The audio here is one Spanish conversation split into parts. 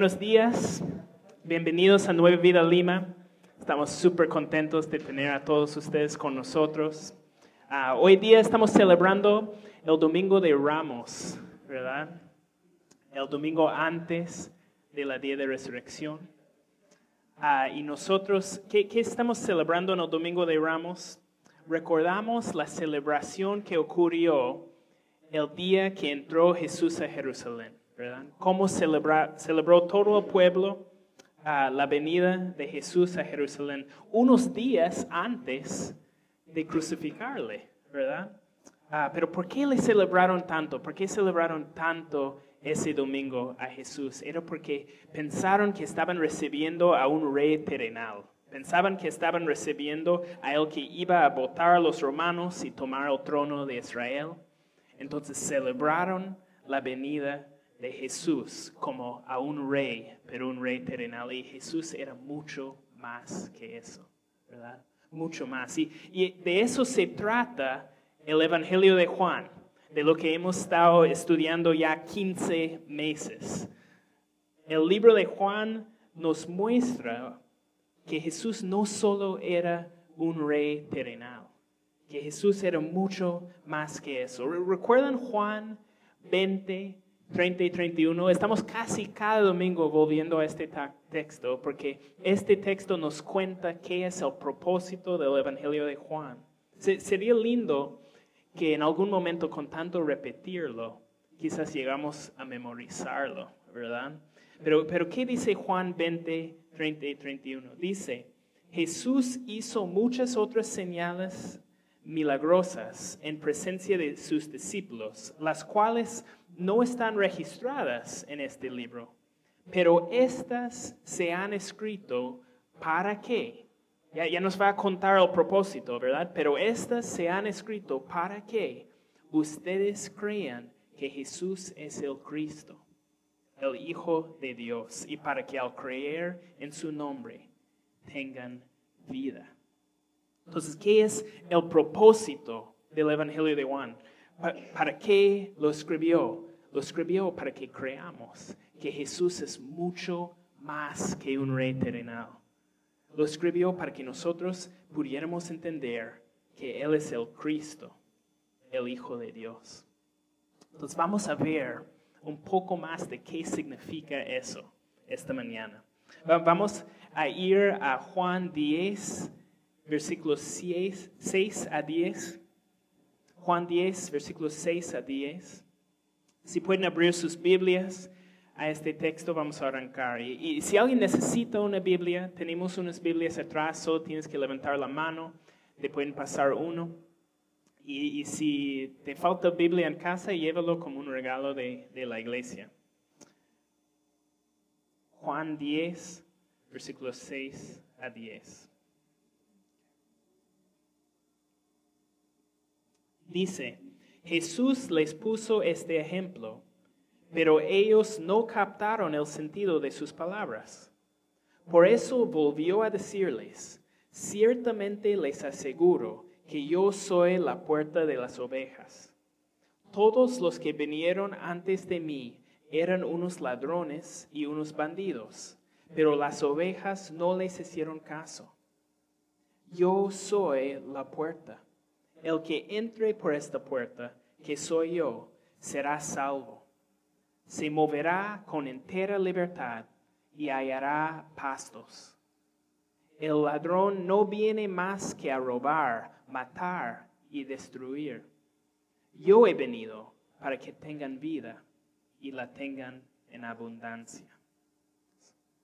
Buenos días, bienvenidos a Nueva Vida Lima. Estamos súper contentos de tener a todos ustedes con nosotros. Ah, hoy día estamos celebrando el Domingo de Ramos, ¿verdad? El domingo antes de la Día de Resurrección. Ah, y nosotros, ¿qué, ¿qué estamos celebrando en el Domingo de Ramos? Recordamos la celebración que ocurrió el día que entró Jesús a Jerusalén. Cómo celebró todo el pueblo la venida de Jesús a Jerusalén unos días antes de crucificarle, ¿verdad? Uh, pero ¿por qué le celebraron tanto? ¿Por qué celebraron tanto ese domingo a Jesús? Era porque pensaron que estaban recibiendo a un rey terrenal. Pensaban que estaban recibiendo a el que iba a votar a los romanos y tomar el trono de Israel. Entonces celebraron la venida de Jesús como a un rey, pero un rey terrenal. Y Jesús era mucho más que eso, ¿verdad? Mucho más. Y, de eso se trata el Evangelio de Juan, de lo que hemos estado estudiando ya 15 meses. El libro de Juan nos muestra que Jesús no solo era un rey terrenal, que Jesús era mucho más que eso. ¿Recuerdan Juan 20? 30 y 31, estamos casi cada domingo volviendo a este texto porque este texto nos cuenta qué es el propósito del Evangelio de Juan. sería lindo que en algún momento con tanto repetirlo, quizás llegamos a memorizarlo, ¿verdad? Pero, pero ¿qué dice Juan 20, 30 y 31? Dice, Jesús hizo muchas otras señales milagrosas en presencia de sus discípulos, las cuales no están registradas en este libro, pero estas se han escrito para qué. Ya, ya, nos va a contar el propósito, ¿verdad? Pero estas se han escrito para que ustedes crean que Jesús es el Cristo, el Hijo de Dios, y para que al creer en su nombre tengan vida. Entonces, ¿qué es el propósito del Evangelio de Juan? ¿Para qué lo escribió? Lo escribió para que creamos que Jesús es mucho más que un rey terrenal. Lo escribió para que nosotros pudiéramos entender que Él es el Cristo, el Hijo de Dios. Entonces vamos a ver un poco más de qué significa eso esta mañana. Vamos a ir a Juan 10, versículos 6, 6 a 10. Juan 10, versículos 6 a 10. Si pueden abrir sus Biblias a este texto, vamos a arrancar. Y, y, si alguien necesita una Biblia, tenemos unas Biblias atrás, solo tienes que levantar la mano, te pueden pasar uno. Y, y si te falta Biblia en casa, llévalo como un regalo de, de la iglesia. Juan 10, versículos 6 a 10. Dice, Jesús les puso este ejemplo, pero ellos no captaron el sentido de sus palabras. Por eso volvió a decirles, ciertamente les aseguro que yo soy la puerta de las ovejas. Todos los que vinieron antes de mí eran unos ladrones y unos bandidos, pero las ovejas no les hicieron caso. Yo soy la puerta. El que entre por esta puerta, que soy yo, será salvo. Se moverá con entera libertad y hallará pastos. El ladrón no viene más que a robar, matar y destruir. Yo he venido para que tengan vida y la tengan en abundancia.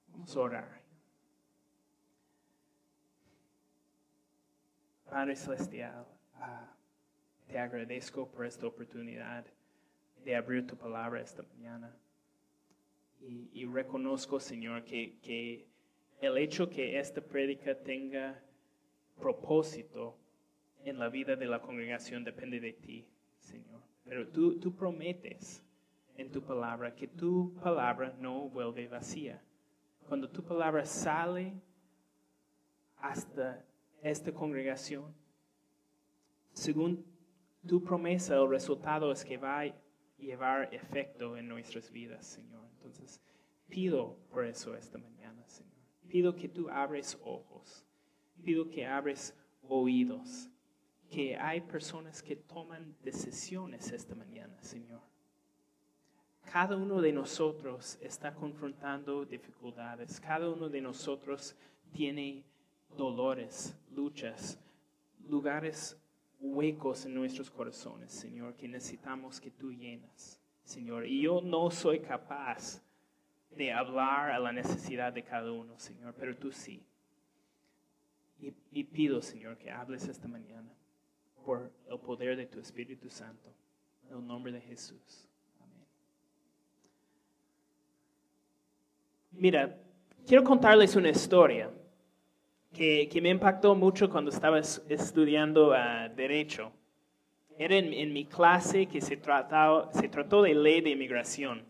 Vamos a orar. Padre Celestial, Ah, te agradezco por esta oportunidad de abrir tu palabra esta mañana. Y, reconozco, Señor, que, que, el hecho que esta prédica tenga propósito en la vida de la congregación depende de ti, Señor. Pero tú, tú prometes en tu palabra que tu palabra no vuelve vacía. Cuando tu palabra sale hasta esta congregación, según tu promesa, el resultado es que va a llevar efecto en nuestras vidas, Señor. Entonces, Pido por eso esta mañana, Señor. Pido que tú abres ojos. Pido que abres oídos. Que hay personas que toman decisiones esta mañana, Señor. Cada uno de nosotros está confrontando dificultades. Cada uno de nosotros tiene dolores, luchas, lugares huecos en nuestros corazones, Señor, que necesitamos que tú llenas, Señor. Y yo no soy capaz de hablar a la necesidad de cada uno, Señor, pero tú sí. Y, pido, Señor, que hables esta mañana por el poder de tu Espíritu Santo, en el nombre de Jesús. Amén. Mira, quiero contarles una historia que, me impactó mucho cuando estaba estudiando uh, Derecho. Era en, mi clase que se, trataba, se trató de ley de inmigración.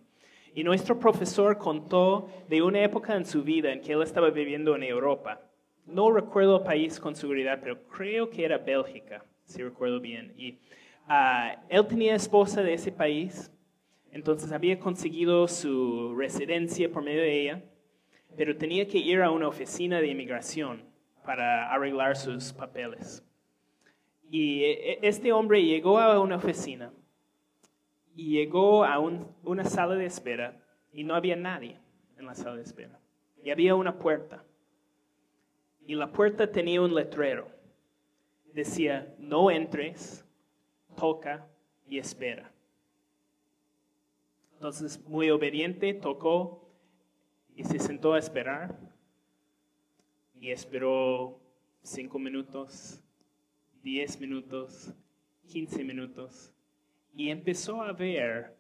Y nuestro profesor contó de una época en su vida en que él estaba viviendo en Europa. No recuerdo el país con seguridad, pero creo que era Bélgica, si recuerdo bien. Y uh, él tenía esposa de ese país, entonces había conseguido su residencia por medio de ella, pero tenía que ir a una oficina de inmigración para arreglar sus papeles. Y e, este hombre llegó a una oficina y llegó a una sala de espera y no había nadie en la sala de espera. Y había una puerta. Y la puerta tenía un letrero. Decía, no entres, toca y espera. Entonces, muy obediente, tocó y se sentó a esperar y esperó cinco minutos, diez minutos, quince minutos y empezó a ver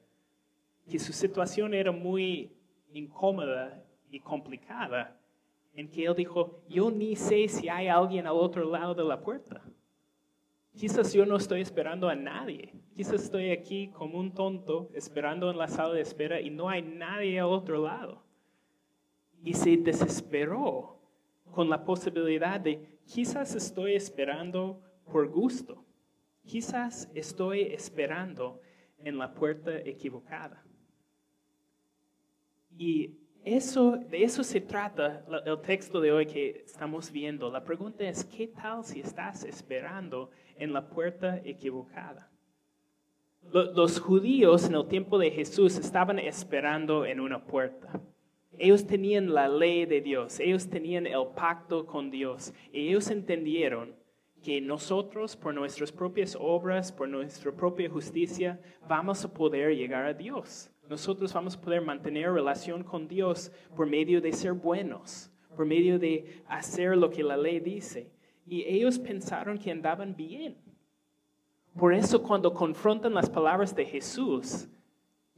que su situación era muy incómoda y complicada, en que él dijo, yo ni sé si hay alguien al otro lado de la puerta. Quizás yo no estoy esperando a nadie. Quizás estoy aquí como un tonto esperando en la sala de espera y no hay nadie al otro lado. Y se desesperó con la posibilidad de quizás estoy esperando por gusto, quizás estoy esperando en la puerta equivocada. Y eso, de eso se trata el texto de hoy que estamos viendo. La pregunta es, ¿qué tal si estás esperando en la puerta equivocada? Los judíos en el tiempo de Jesús estaban esperando en una puerta. Ellos tenían la ley de Dios, ellos tenían el pacto con Dios. Y ellos entendieron que nosotros, por nuestras propias obras, por nuestra propia justicia, vamos a poder llegar a Dios. Nosotros vamos a poder mantener relación con Dios por medio de ser buenos, por medio de hacer lo que la ley dice. Y ellos pensaron que andaban bien. Por eso cuando confrontan las palabras de Jesús,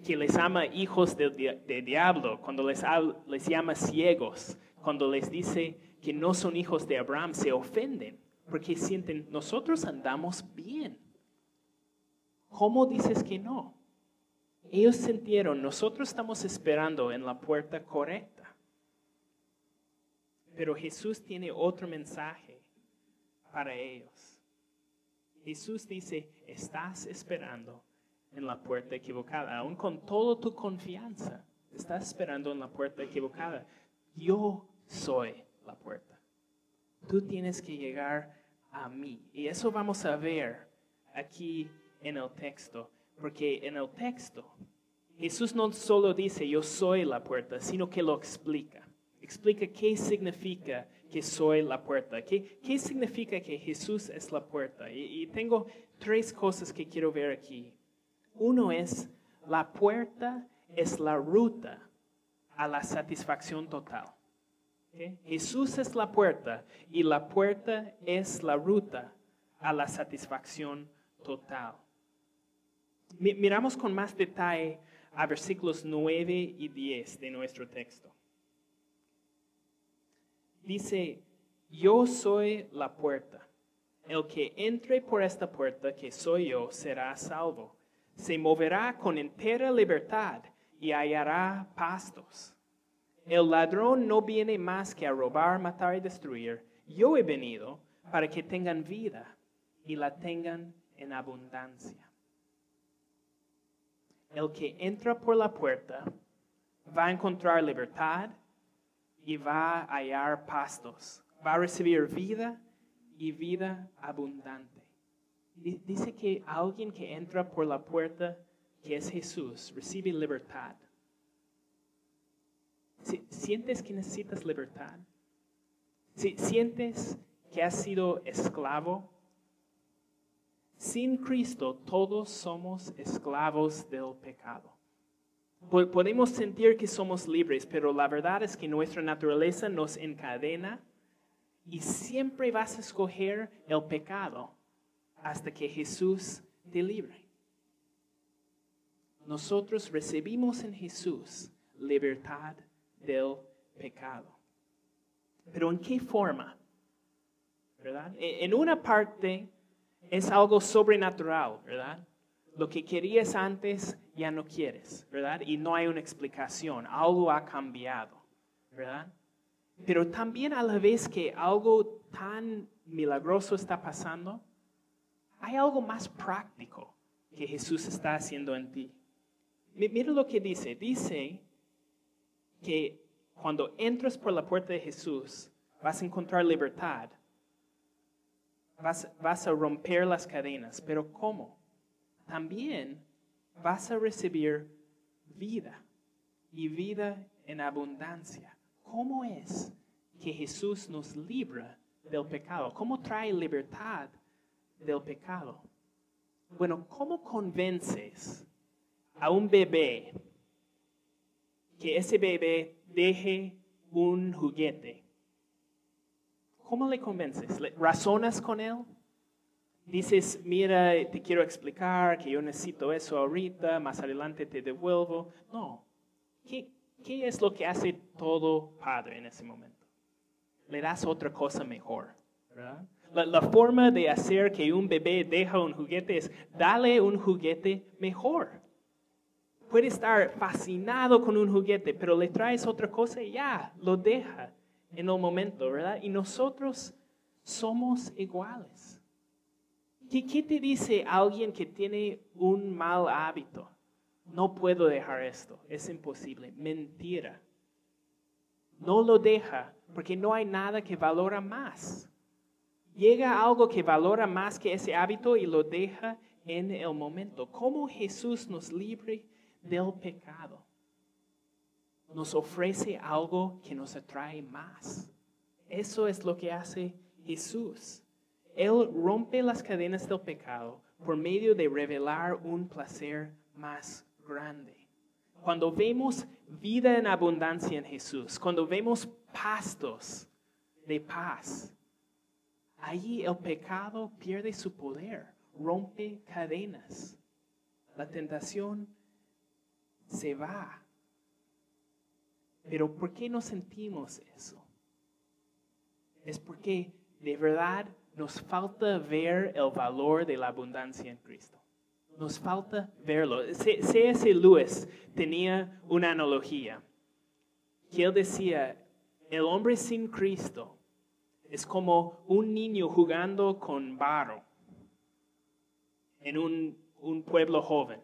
que les llama hijos del diablo, cuando les, les llama ciegos, cuando les dice que no son hijos de Abraham, se ofenden porque sienten, nosotros andamos bien. ¿Cómo dices que no? Ellos sintieron, nosotros estamos esperando en la puerta correcta. Pero Jesús tiene otro mensaje para ellos. Jesús dice, estás esperando en la puerta equivocada, aún con toda tu confianza. Estás esperando en la puerta equivocada. Yo soy la puerta. Tú tienes que llegar a mí. Y eso vamos a ver aquí en el texto, porque en el texto Jesús no solo dice yo soy la puerta, sino que lo explica. Explica qué significa que soy la puerta, qué, qué significa que Jesús es la puerta. y tengo tres cosas que quiero ver aquí. Uno es, la puerta es la ruta a la satisfacción total. Jesús es la puerta y la puerta es la ruta a la satisfacción total. Miramos con más detalle a versículos 9 y 10 de nuestro texto. Dice, yo soy la puerta. El que entre por esta puerta, que soy yo, será salvo se moverá con entera libertad y hallará pastos. El ladrón no viene más que a robar, matar y destruir. Yo he venido para que tengan vida y la tengan en abundancia. El que entra por la puerta va a encontrar libertad y va a hallar pastos. Va a recibir vida y vida abundante. Di- Dice que alguien que entra por la puerta, que es Jesús, recibe libertad. Si- ¿Sientes que necesitas libertad? Si- ¿Sientes que has sido esclavo? Sin Cristo todos somos esclavos del pecado. Po- Podemos sentir que somos libres, pero la verdad es que nuestra naturaleza nos encadena y siempre vas a escoger el pecado hasta que Jesús te libre. Nosotros recibimos en Jesús libertad del pecado. Pero ¿en qué forma? E- En una parte es algo sobrenatural, ¿verdad? Lo que querías antes ya no quieres, ¿verdad? Y no hay una explicación, algo ha cambiado, ¿verdad? Pero también a la vez que algo tan milagroso está pasando, hay algo más práctico que Jesús está haciendo en ti. Mi- Mira lo que dice. Dice que cuando entras por la puerta de Jesús, vas a encontrar libertad. Vas, vas a romper las cadenas. Pero ¿cómo? También vas a recibir vida y vida en abundancia. ¿Cómo es que Jesús nos libra del pecado? ¿Cómo trae libertad del pecado? Bueno, ¿cómo convences a un bebé que ese bebé deje un juguete? ¿Cómo le convences? ¿Le- ¿Razonas con él? Dices, mira, te quiero explicar que yo necesito eso ahorita, más adelante te devuelvo. No. ¿Qué, qué es lo que hace todo padre en ese momento? Le das otra cosa mejor. ¿verdad? La, forma de hacer que un bebé deja un juguete es darle un juguete mejor. Puede estar fascinado con un juguete, pero le traes otra cosa y ya, lo deja en el momento, ¿verdad? Y nosotros somos iguales. ¿Qué, qué te dice alguien que tiene un mal hábito? No puedo dejar esto, es imposible. Mentira. No lo deja porque no hay nada que valora más. Llega algo que valora más que ese hábito y lo deja en el momento. ¿Cómo Jesús nos libre del pecado? Nos ofrece algo que nos atrae más. Eso es lo que hace Jesús. Él rompe las cadenas del pecado por medio de revelar un placer más grande. Cuando vemos vida en abundancia en Jesús, cuando vemos pastos de paz, allí el pecado pierde su poder, rompe cadenas. La tentación se va. Pero ¿por qué no sentimos eso? Es porque de verdad nos falta ver el valor de la abundancia en Cristo. Nos falta verlo. C.S. Lewis tenía una analogía que él decía, el hombre sin Cristo es como un niño jugando con barro en un, un pueblo joven.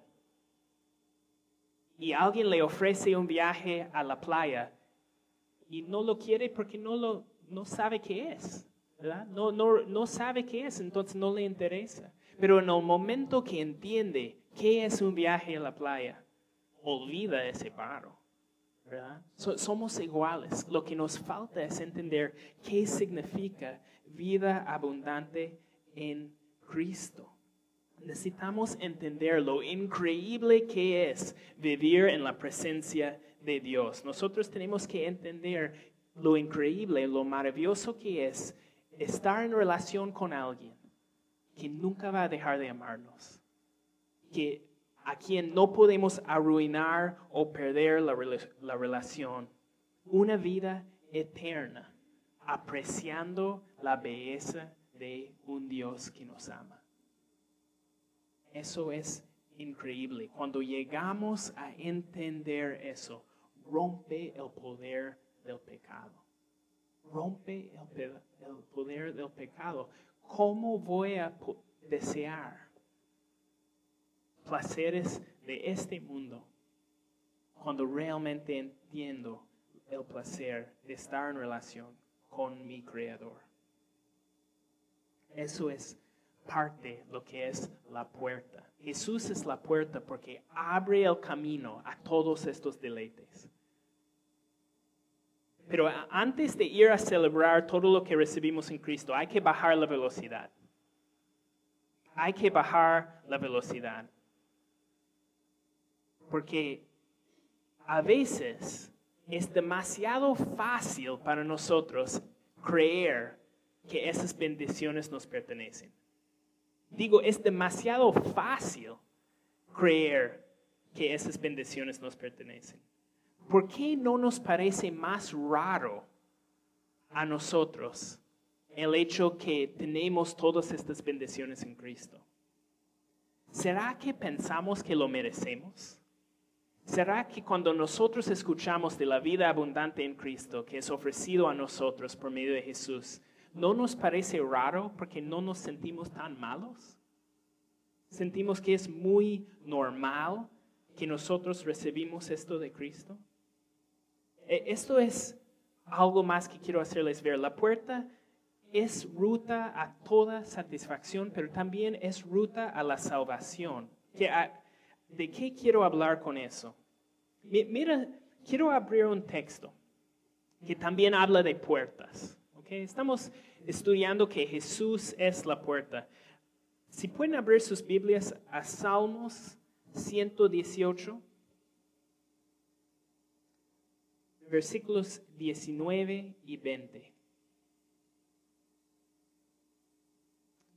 Y alguien le ofrece un viaje a la playa y no lo quiere porque no, lo, no sabe qué es. ¿verdad? No, no, no sabe qué es, entonces no le interesa. Pero en el momento que entiende qué es un viaje a la playa, olvida ese paro. Somos iguales. Lo que nos falta es entender qué significa vida abundante en Cristo. Necesitamos entender lo increíble que es vivir en la presencia de Dios. Nosotros tenemos que entender lo increíble, lo maravilloso que es estar en relación con alguien que nunca va a dejar de amarnos, que a quien no podemos arruinar o perder la, la relación. Una vida eterna, apreciando la belleza de un Dios que nos ama. Eso es increíble. Cuando llegamos a entender eso, rompe el poder del pecado. Rompe el, el poder del pecado. ¿Cómo voy a desear placeres de este mundo cuando realmente entiendo el placer de estar en relación con mi Creador. Eso es parte lo que es la puerta. Jesús es la puerta porque abre el camino a todos estos deleites. Pero antes de ir a celebrar todo lo que recibimos en Cristo, hay que bajar la velocidad. Hay que bajar la velocidad. Porque a veces es demasiado fácil para nosotros creer que esas bendiciones nos pertenecen. Digo, es demasiado fácil creer que esas bendiciones nos pertenecen. ¿Por qué no nos parece más raro a nosotros el hecho que tenemos todas estas bendiciones en Cristo? ¿Será que pensamos que lo merecemos? ¿Será que cuando nosotros escuchamos de la vida abundante en Cristo que es ofrecido a nosotros por medio de Jesús, no nos parece raro porque no nos sentimos tan malos? ¿Sentimos que es muy normal que nosotros recibimos esto de Cristo? E, esto es algo más que quiero hacerles ver. La puerta es ruta a toda satisfacción, pero también es ruta a la salvación. ¿De qué quiero hablar con eso? Mira, quiero abrir un texto que también habla de puertas. Estamos estudiando que Jesús es la puerta. Si pueden abrir sus Biblias a Salmos 118, versículos 19 y 20.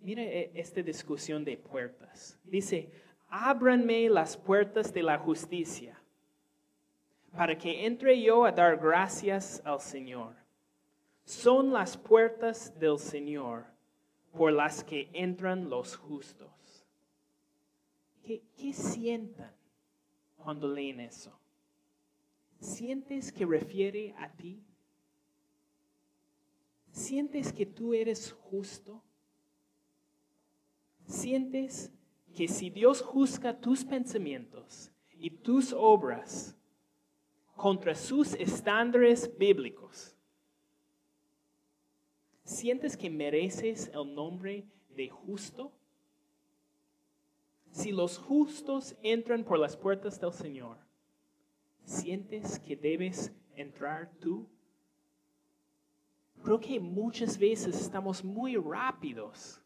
Mire eh, esta discusión de puertas. Dice, ábranme las puertas de la justicia, para que entre yo a dar gracias al Señor. Son las puertas del Señor por las que entran los justos. ¿Qué, qué sientan cuando leen eso? ¿Sientes que refiere a ti? ¿Sientes que tú eres justo? ¿Sientes que si Dios juzga tus pensamientos y tus obras contra sus estándares bíblicos, ¿sientes que mereces el nombre de justo? Si los justos entran por las puertas del Señor, ¿sientes que debes entrar tú? Creo que muchas veces estamos muy rápidos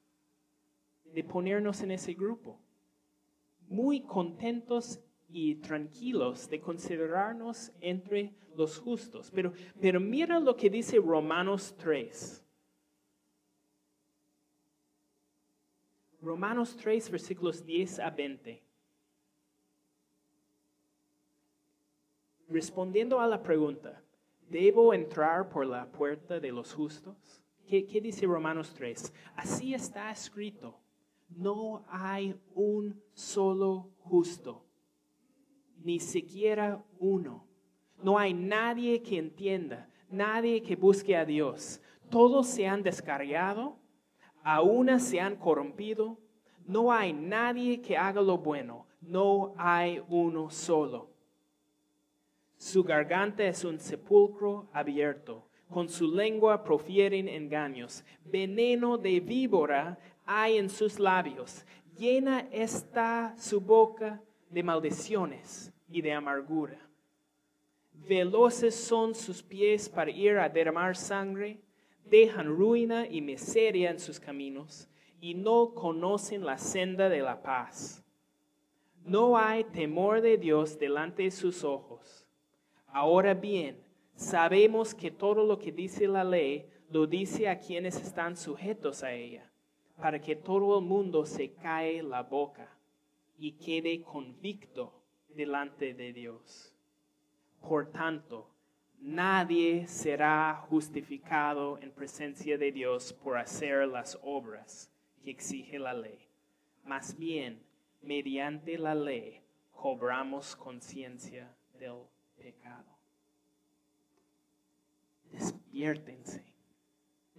de ponernos en ese grupo. Muy contentos y tranquilos de considerarnos entre los justos. Pero, pero mira lo que dice Romanos 3. Romanos 3, versículos 10 a 20. Respondiendo a la pregunta, ¿debo entrar por la puerta de los justos? ¿Qué, qué dice Romanos 3? Así está escrito no hay un solo justo, ni siquiera uno. No hay nadie que entienda, nadie que busque a Dios. Todos se han descargado, a una se han corrompido. No hay nadie que haga lo bueno, no hay uno solo. Su garganta es un sepulcro abierto, con su lengua profieren engaños. Veneno de víbora hay en sus labios. Llena está su boca de maldiciones y de amargura. Veloces son sus pies para ir a derramar sangre, dejan ruina y miseria en sus caminos y no conocen la senda de la paz. No hay temor de Dios delante de sus ojos. Ahora bien, sabemos que todo lo que dice la ley lo dice a quienes están sujetos a ella para que todo el mundo se cae la boca y quede convicto delante de Dios. Por tanto, nadie será justificado en presencia de Dios por hacer las obras que exige la ley. Más bien, mediante la ley, cobramos conciencia del pecado. Despiértense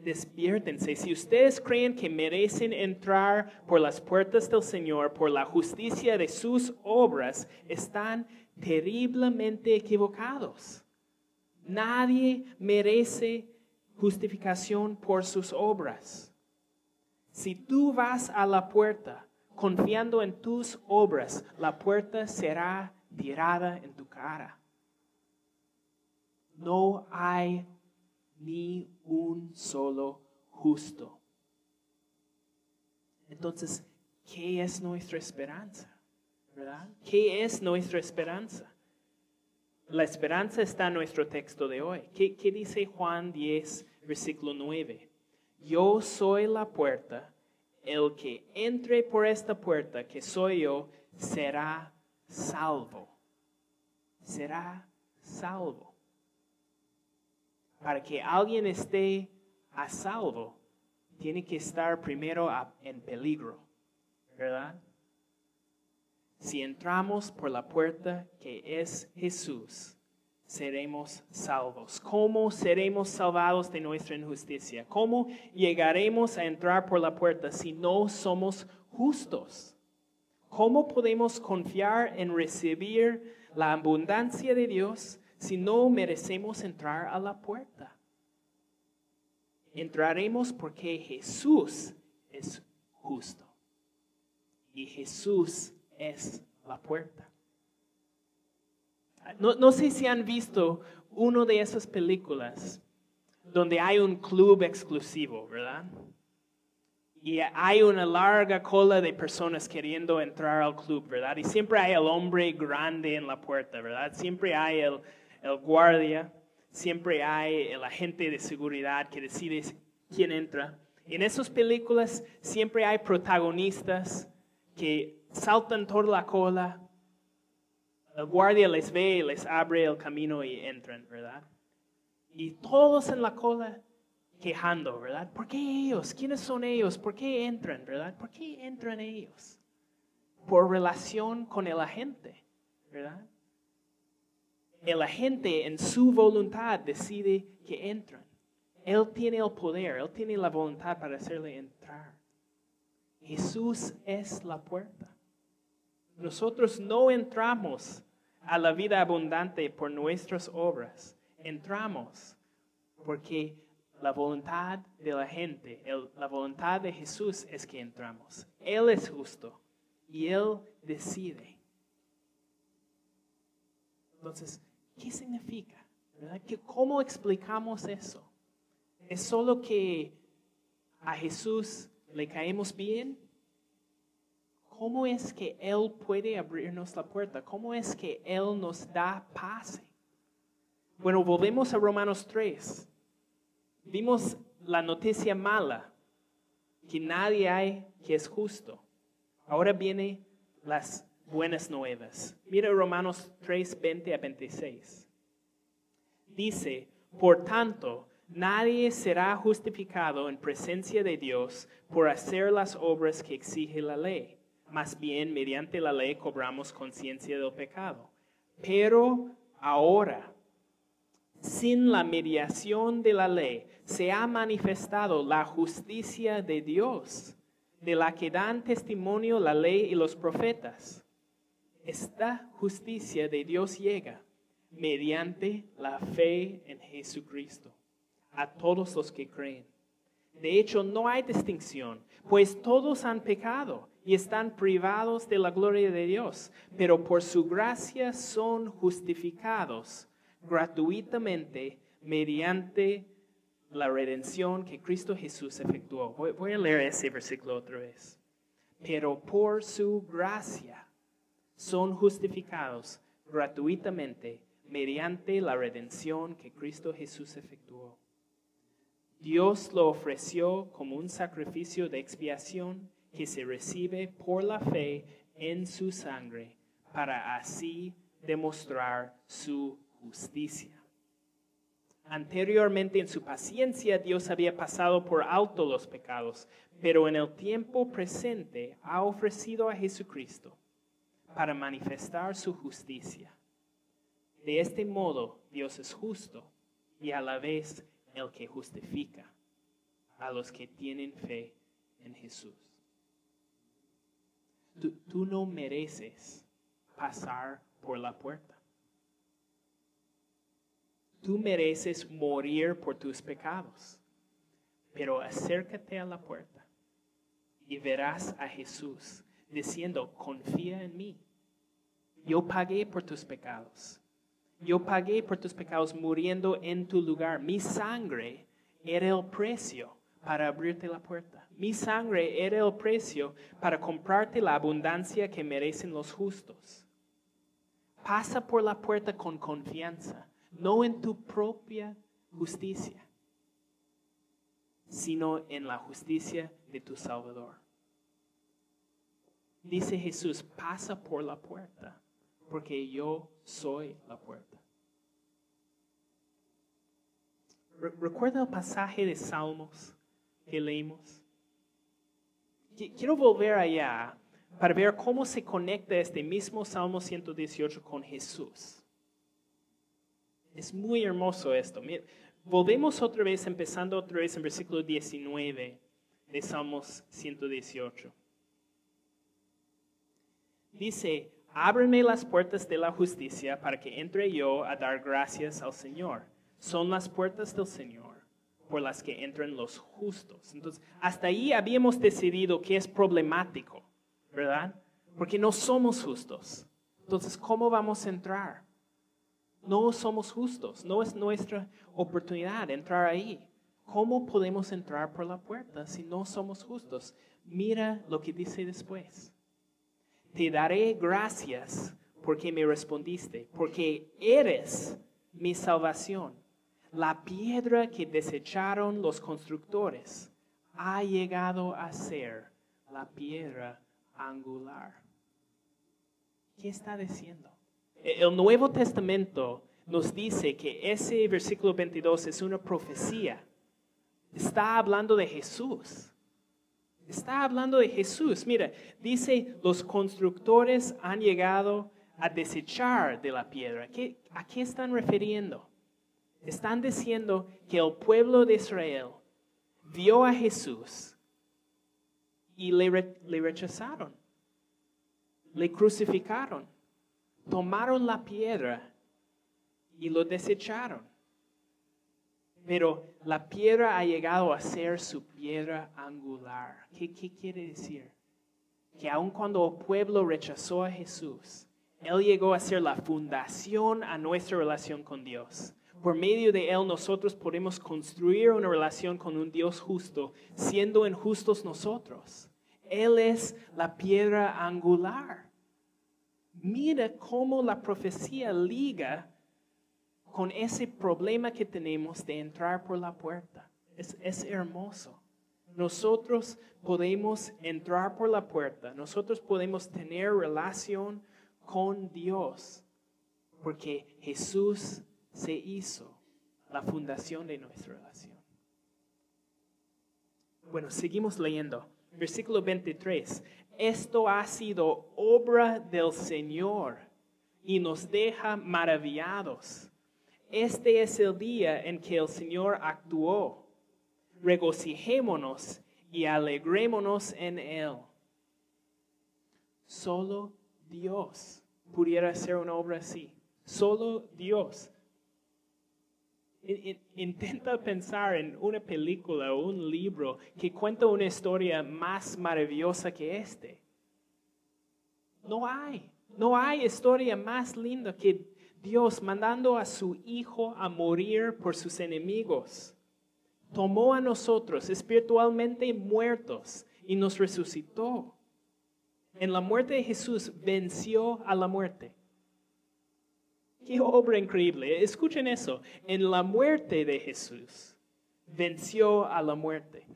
despiértense. Si ustedes creen que merecen entrar por las puertas del Señor por la justicia de sus obras, están terriblemente equivocados. Nadie merece justificación por sus obras. Si tú vas a la puerta confiando en tus obras, la puerta será tirada en tu cara. No hay ni un solo justo. Entonces, ¿qué es nuestra esperanza? ¿Qué es nuestra esperanza? La esperanza está en nuestro texto de hoy. ¿Qué, qué dice Juan 10, versículo 9? Yo soy la puerta. El que entre por esta puerta, que soy yo, será salvo. Será salvo para que alguien esté a salvo, tiene que estar primero en peligro, ¿verdad? Si entramos por la puerta que es Jesús, seremos salvos. ¿Cómo seremos salvados de nuestra injusticia? ¿Cómo llegaremos a entrar por la puerta si no somos justos? ¿Cómo podemos confiar en recibir la abundancia de Dios si no merecemos entrar a la puerta. Entraremos porque Jesús es justo y Jesús es la puerta. No, sé si han visto una de esas películas donde hay un club exclusivo, ¿verdad? Y hay una larga cola de personas queriendo entrar al club, ¿verdad? Y siempre hay el hombre grande en la puerta, ¿verdad? Siempre hay el, el guardia, siempre hay el agente de seguridad que decide quién entra. En esas películas siempre hay protagonistas que saltan toda la cola. El guardia les ve, les abre el camino y entran, ¿verdad? Y todos en la cola quejando, ¿verdad? ¿Por qué ellos? ¿Quiénes son ellos? ¿Por qué entran, verdad? ¿Por qué entran ellos? Por relación con el agente, ¿verdad? El agente en su voluntad decide que entran. Él tiene el poder, Él tiene la voluntad para hacerle entrar. Jesús es la puerta. Nosotros no entramos a la vida abundante por nuestras obras. Entramos porque la voluntad de la gente, la voluntad de Jesús es que entramos. Él es justo y Él decide. Entonces, ¿Qué significa? ¿Cómo explicamos eso? ¿Es solo que a Jesús le caemos bien? ¿Cómo es que Él puede abrirnos la puerta? ¿Cómo es que Él nos da paz? Bueno, volvemos a Romanos 3. Vimos la noticia mala, que nadie hay que es justo. Ahora viene las buenas nuevas. Mira Romanos 3, 20 a 26. Dice, por tanto, nadie será justificado en presencia de Dios por hacer las obras que exige la ley. Más bien, mediante la ley cobramos conciencia del pecado. Pero ahora, sin la mediación de la ley, se ha manifestado la justicia de Dios, de la que dan testimonio la ley y los profetas esta justicia de Dios llega mediante la fe en Jesucristo a todos los que creen. De hecho, no hay distinción, pues todos han pecado y están privados de la gloria de Dios, pero por su gracia son justificados gratuitamente mediante la redención que Cristo Jesús efectuó. Voy, a leer ese versículo otra vez. Pero por su gracia son justificados gratuitamente mediante la redención que Cristo Jesús efectuó. Dios lo ofreció como un sacrificio de expiación que se recibe por la fe en su sangre para así demostrar su justicia. Anteriormente en su paciencia Dios había pasado por alto los pecados, pero en el tiempo presente ha ofrecido a Jesucristo para manifestar su justicia. De este modo, Dios es justo y a la vez el que justifica. a los que tienen fe en Jesús. Tú, no mereces pasar por la puerta. Tú mereces morir por tus pecados, pero acércate a la puerta y verás a Jesús diciendo, confía en mí. Yo pagué por tus pecados. Yo pagué por tus pecados muriendo en tu lugar. Mi sangre era el precio para abrirte la puerta. Mi sangre era el precio para comprarte la abundancia que merecen los justos. Pasa por la puerta con confianza, no en tu propia justicia, sino en la justicia de tu Salvador. Dice Jesús, pasa por la puerta, porque yo soy la puerta. ¿Recuerda el pasaje de Salmos que leímos? Quiero volver allá para ver cómo se conecta este mismo Salmo 118 con Jesús. Es muy hermoso esto. Volvemos otra vez, empezando otra vez en versículo 19 de Salmos 118. Dice, ábreme las puertas de la justicia para que entre yo a dar gracias al Señor. Son las puertas del Señor por las que entran los justos. Entonces, hasta ahí habíamos decidido que es problemático, ¿verdad? Porque no somos justos. Entonces, ¿cómo vamos a entrar? No somos justos, no es nuestra oportunidad entrar ahí. ¿Cómo podemos entrar por la puerta si no somos justos? Mira lo que dice después. Te daré gracias porque me respondiste, porque eres mi salvación. La piedra que desecharon los constructores ha llegado a ser la piedra angular. ¿Qué está diciendo? El Nuevo Testamento nos dice que ese versículo 22 es una profecía. Está hablando de Jesús. Está hablando de Jesús. Mira, dice, los constructores han llegado a desechar de la piedra. ¿A qué están refiriendo? Están diciendo que el pueblo de Israel vio a Jesús y le, rechazaron, le crucificaron, tomaron la piedra y lo desecharon. Pero la piedra ha llegado a ser su piedra angular. ¿Qué, ¿Qué, quiere decir? Que aun cuando el pueblo rechazó a Jesús, Él llegó a ser la fundación a nuestra relación con Dios. Por medio de Él nosotros podemos construir una relación con un Dios justo, siendo injustos nosotros. Él es la piedra angular. Mira cómo la profecía liga con ese problema que tenemos de entrar por la puerta. Es, hermoso. Nosotros podemos entrar por la puerta, nosotros podemos tener relación con Dios, porque Jesús se hizo la fundación de nuestra relación. Bueno, seguimos leyendo. Versículo 23. Esto ha sido obra del Señor y nos deja maravillados. Este es el día en que el Señor actuó. Regocijémonos y alegrémonos en Él. Solo Dios pudiera hacer una obra así. Solo Dios. Intenta pensar en una película o un libro que cuenta una historia más maravillosa que este. No hay, no hay historia más linda que Dios mandando a su Hijo a morir por sus enemigos. Tomó a nosotros espiritualmente muertos y nos resucitó. En la muerte de Jesús venció a la muerte. Qué obra increíble. Escuchen eso. En la muerte de Jesús venció a la muerte.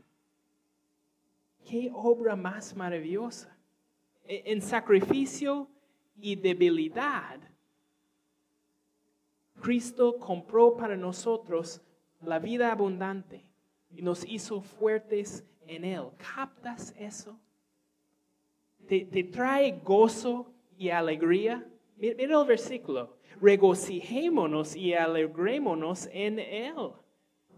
Qué obra más maravillosa. E, en sacrificio y debilidad, Cristo compró para nosotros la vida abundante y nos hizo fuertes en Él. ¿Captas eso? ¿Te, trae gozo y alegría? Mira el versículo regocijémonos y alegrémonos en Él,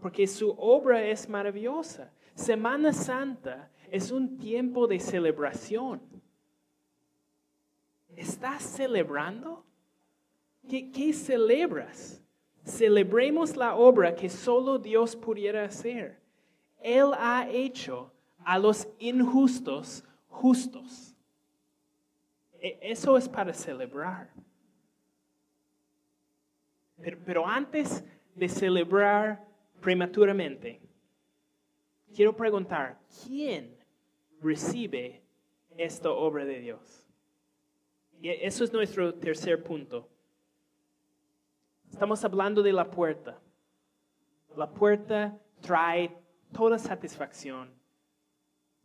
porque su obra es maravillosa. Semana Santa es un tiempo de celebración. ¿Estás celebrando? ¿Qué, celebras? Celebremos la obra que solo Dios pudiera hacer. Él ha hecho a los injustos justos. E, eso es para celebrar. Pero, pero, antes de celebrar prematuramente, quiero preguntar, ¿quién recibe esta obra de Dios? Y eso es nuestro tercer punto. Estamos hablando de la puerta. La puerta trae toda satisfacción,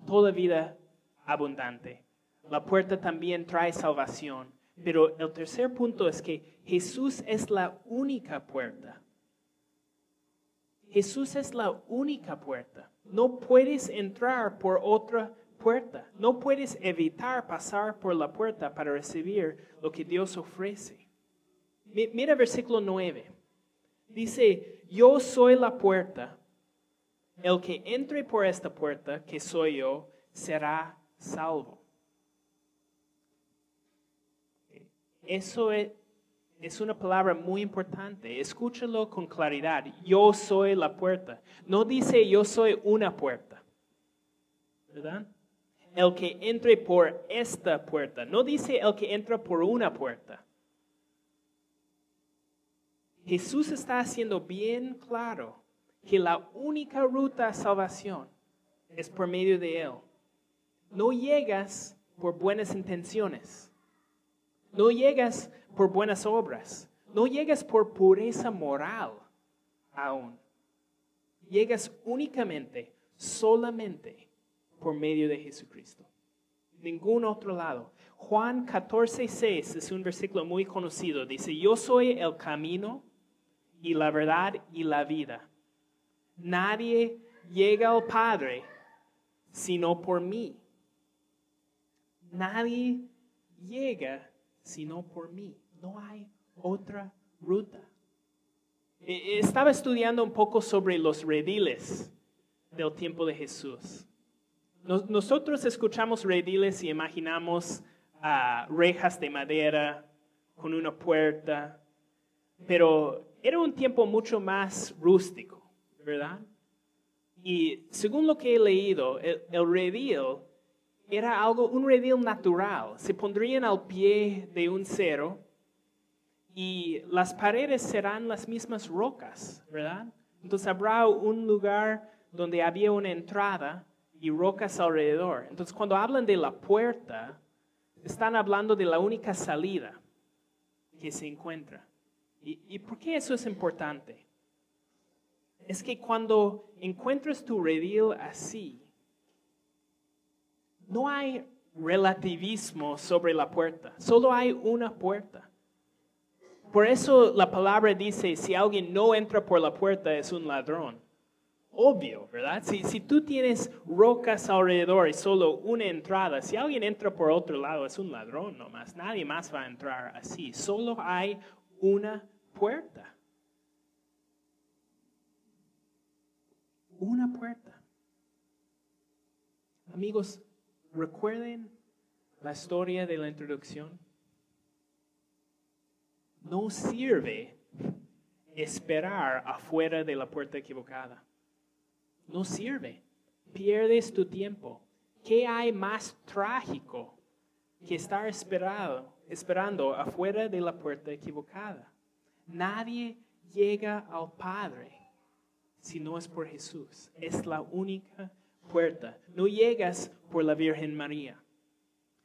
toda vida abundante. La puerta también trae salvación. Pero el tercer punto es que Jesús es la única puerta. Jesús es la única puerta. No puedes entrar por otra puerta. No puedes evitar pasar por la puerta para recibir lo que Dios ofrece. Mira versículo 9. Dice, yo soy la puerta. El que entre por esta puerta, que soy yo, será salvo. Eso es, una palabra muy importante. Escúchalo con claridad. Yo soy la puerta. No dice yo soy una puerta. ¿Verdad? El que entre por esta puerta. No dice el que entra por una puerta. Jesús está haciendo bien claro que la única ruta a salvación es por medio de Él. No llegas por buenas intenciones. No llegas por buenas obras. No llegas por pureza moral aún. Llegas únicamente, solamente por medio de Jesucristo. Ningún otro lado. Juan 14, 6 es un versículo muy conocido. Dice, yo soy el camino y la verdad y la vida. Nadie llega al Padre sino por mí. Nadie llega sino por mí. No hay otra ruta. E, estaba estudiando un poco sobre los rediles del tiempo de Jesús. Nosotros escuchamos rediles y imaginamos ah, rejas de madera con una puerta, pero era un tiempo mucho más rústico, ¿verdad? Y según lo que he leído, el, redil era algo, un redil natural. Se pondrían al pie de un cero y las paredes serán las mismas rocas, ¿verdad? Entonces habrá un lugar donde había una entrada y rocas alrededor. Entonces cuando hablan de la puerta, están hablando de la única salida que se encuentra. ¿Y, por qué eso es importante? Es que cuando encuentras tu redil así, no hay relativismo sobre la puerta, solo hay una puerta. Por eso la palabra dice, si alguien no entra por la puerta es un ladrón. Obvio, ¿verdad? Si, si tú tienes rocas alrededor y solo una entrada, si alguien entra por otro lado es un ladrón nomás. Nadie más va a entrar así. Solo hay una puerta. Una puerta. Amigos, recuerden la historia de la introducción. No sirve esperar afuera de la puerta equivocada. No sirve. Pierdes tu tiempo. ¿Qué hay más trágico que estar esperado, esperando afuera de la puerta equivocada? Nadie llega al Padre si no es por Jesús. Es la única puerta. No llegas por la Virgen María.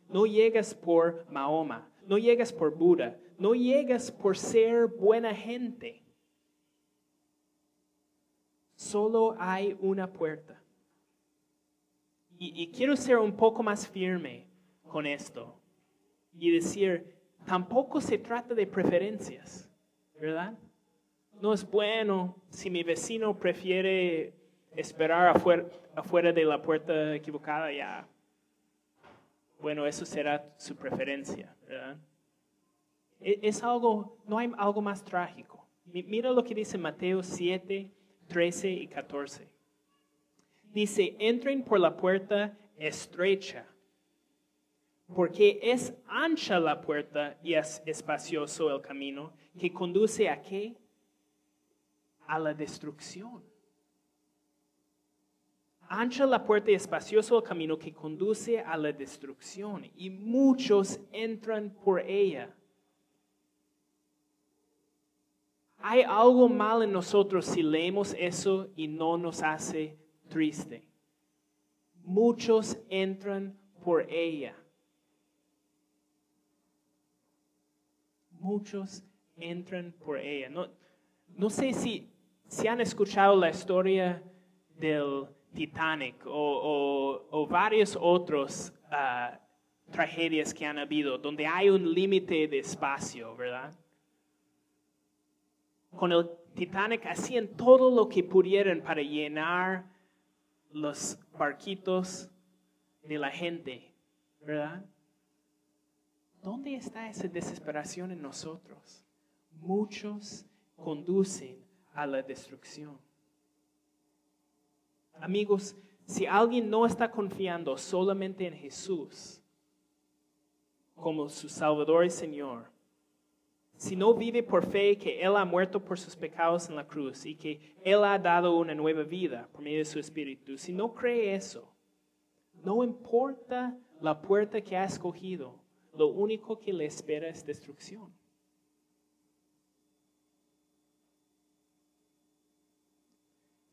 No llegas por Mahoma. No llegas por Buda. No llegas por ser buena gente. Solo hay una puerta. Y, y, quiero ser un poco más firme con esto y decir, tampoco se trata de preferencias. ¿Verdad? No es bueno si mi vecino prefiere esperar afuera, de la puerta equivocada, ya. Bueno, eso será su preferencia, ¿verdad? E, es algo, no hay algo más trágico. Mira lo que dice Mateo 7, 13 y 14. Dice, entren por la puerta estrecha, porque es ancha la puerta y es espacioso el camino que conduce a qué? A la destrucción. Ancha la puerta y espacioso el camino que conduce a la destrucción, y muchos entran por ella. Hay algo mal en nosotros si leemos eso y no nos hace triste. Muchos entran por ella. Muchos entran por ella. No, sé si, si han escuchado la historia del Titanic o, o, o varios otros ah, tragedias que han habido, donde hay un límite de espacio, ¿verdad? Con el Titanic hacían todo lo que pudieran para llenar los barquitos de la gente, ¿verdad? ¿Dónde está esa desesperación en nosotros? Muchos conducen a la destrucción. Amigos, si alguien no está confiando solamente en Jesús como su Salvador y Señor, si no vive por fe que Él ha muerto por sus pecados en la cruz y que Él ha dado una nueva vida por medio de su Espíritu, si no cree eso, no importa la puerta que ha escogido, lo único que le espera es destrucción.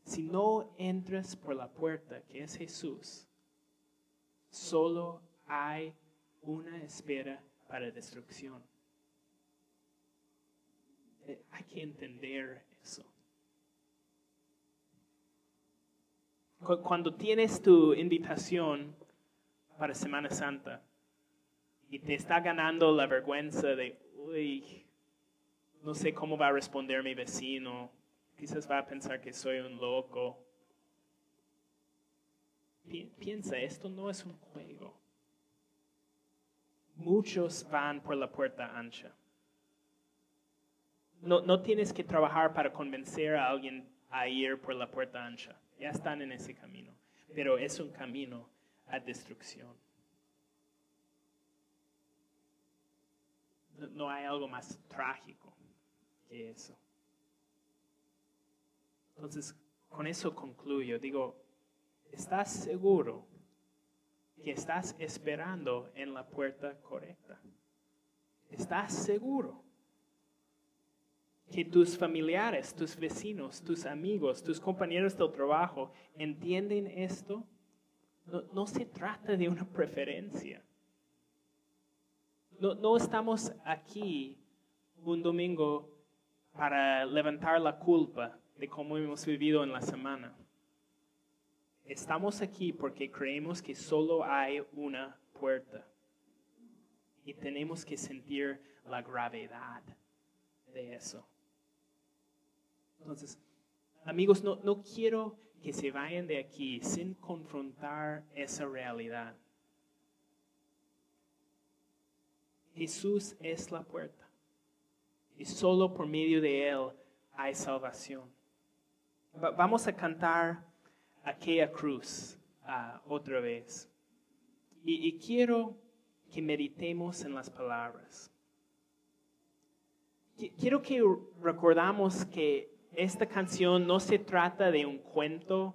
Si no entras por la puerta que es Jesús, solo hay una espera para destrucción. Eh, hay que entender eso. Cuando tienes tu invitación para Semana Santa y te está ganando la vergüenza de, uy, no sé cómo va a responder mi vecino, quizás va a pensar que soy un loco. Piensa, esto no es un juego. Muchos van por la puerta ancha. No, no tienes que trabajar para convencer a alguien a ir por la puerta ancha. Ya están en ese camino. Pero es un camino a destrucción. No hay algo más trágico que eso. Entonces, con eso concluyo. Digo, ¿estás seguro que estás esperando en la puerta correcta? ¿Estás seguro? que tus familiares, tus vecinos, tus amigos, tus compañeros del trabajo entienden esto, no, se trata de una preferencia. No, estamos aquí un domingo para levantar la culpa de cómo hemos vivido en la semana. Estamos aquí porque creemos que solo hay una puerta y tenemos que sentir la gravedad de eso. Entonces, amigos, no, no quiero que se vayan de aquí sin confrontar esa realidad. Jesús es la puerta y solo por medio de Él hay salvación. vamos a cantar aquella cruz ah, otra vez. Y, y quiero que meditemos en las palabras. Quiero que recordamos que esta canción no se trata de un cuento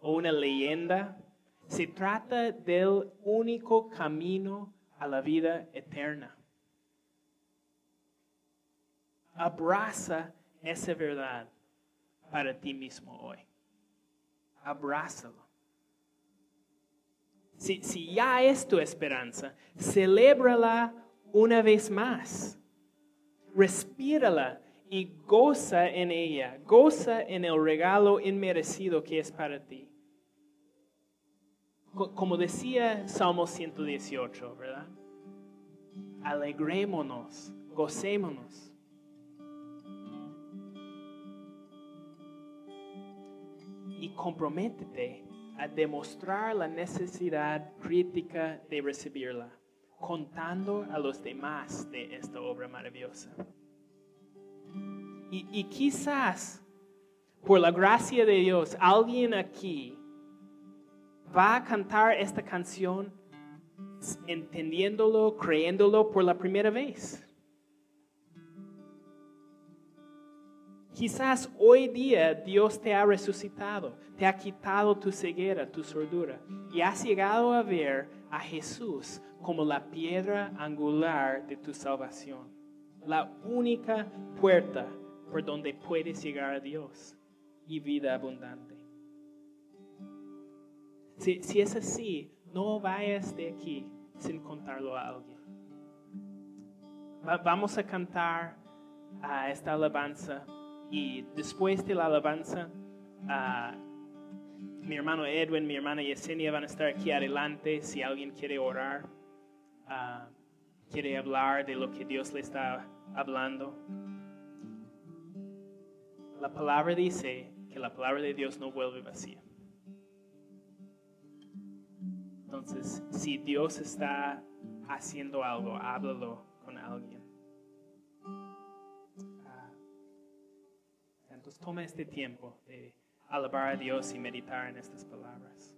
o una leyenda, se trata del único camino a la vida eterna. Abraza esa verdad para ti mismo hoy. Abrázalo. Si, si ya es tu esperanza, celébrala una vez más. Respírala y goza en ella, goza en el regalo inmerecido que es para ti. Como decía Salmo 118, ¿verdad? Alegrémonos, gocémonos. Y comprométete a demostrar la necesidad crítica de recibirla, contando a los demás de esta obra maravillosa. Y, quizás, por la gracia de Dios, alguien aquí va a cantar esta canción entendiéndolo, creyéndolo por la primera vez. Quizás hoy día Dios te ha resucitado, te ha quitado tu ceguera, tu sordura, y has llegado a ver a Jesús como la piedra angular de tu salvación, la única puerta por donde puedes llegar a Dios y vida abundante. Si, si es así, no vayas de aquí sin contarlo a alguien. Va- vamos a cantar a esta alabanza y después de la alabanza, ah, mi hermano Edwin, mi hermana Yesenia van a estar aquí adelante si alguien quiere orar, ah, quiere hablar de lo que Dios le está hablando. La palabra dice que la palabra de Dios no vuelve vacía. Entonces, si Dios está haciendo algo, háblalo con alguien. pues toma este tiempo de alabar a Dios y meditar en estas palabras.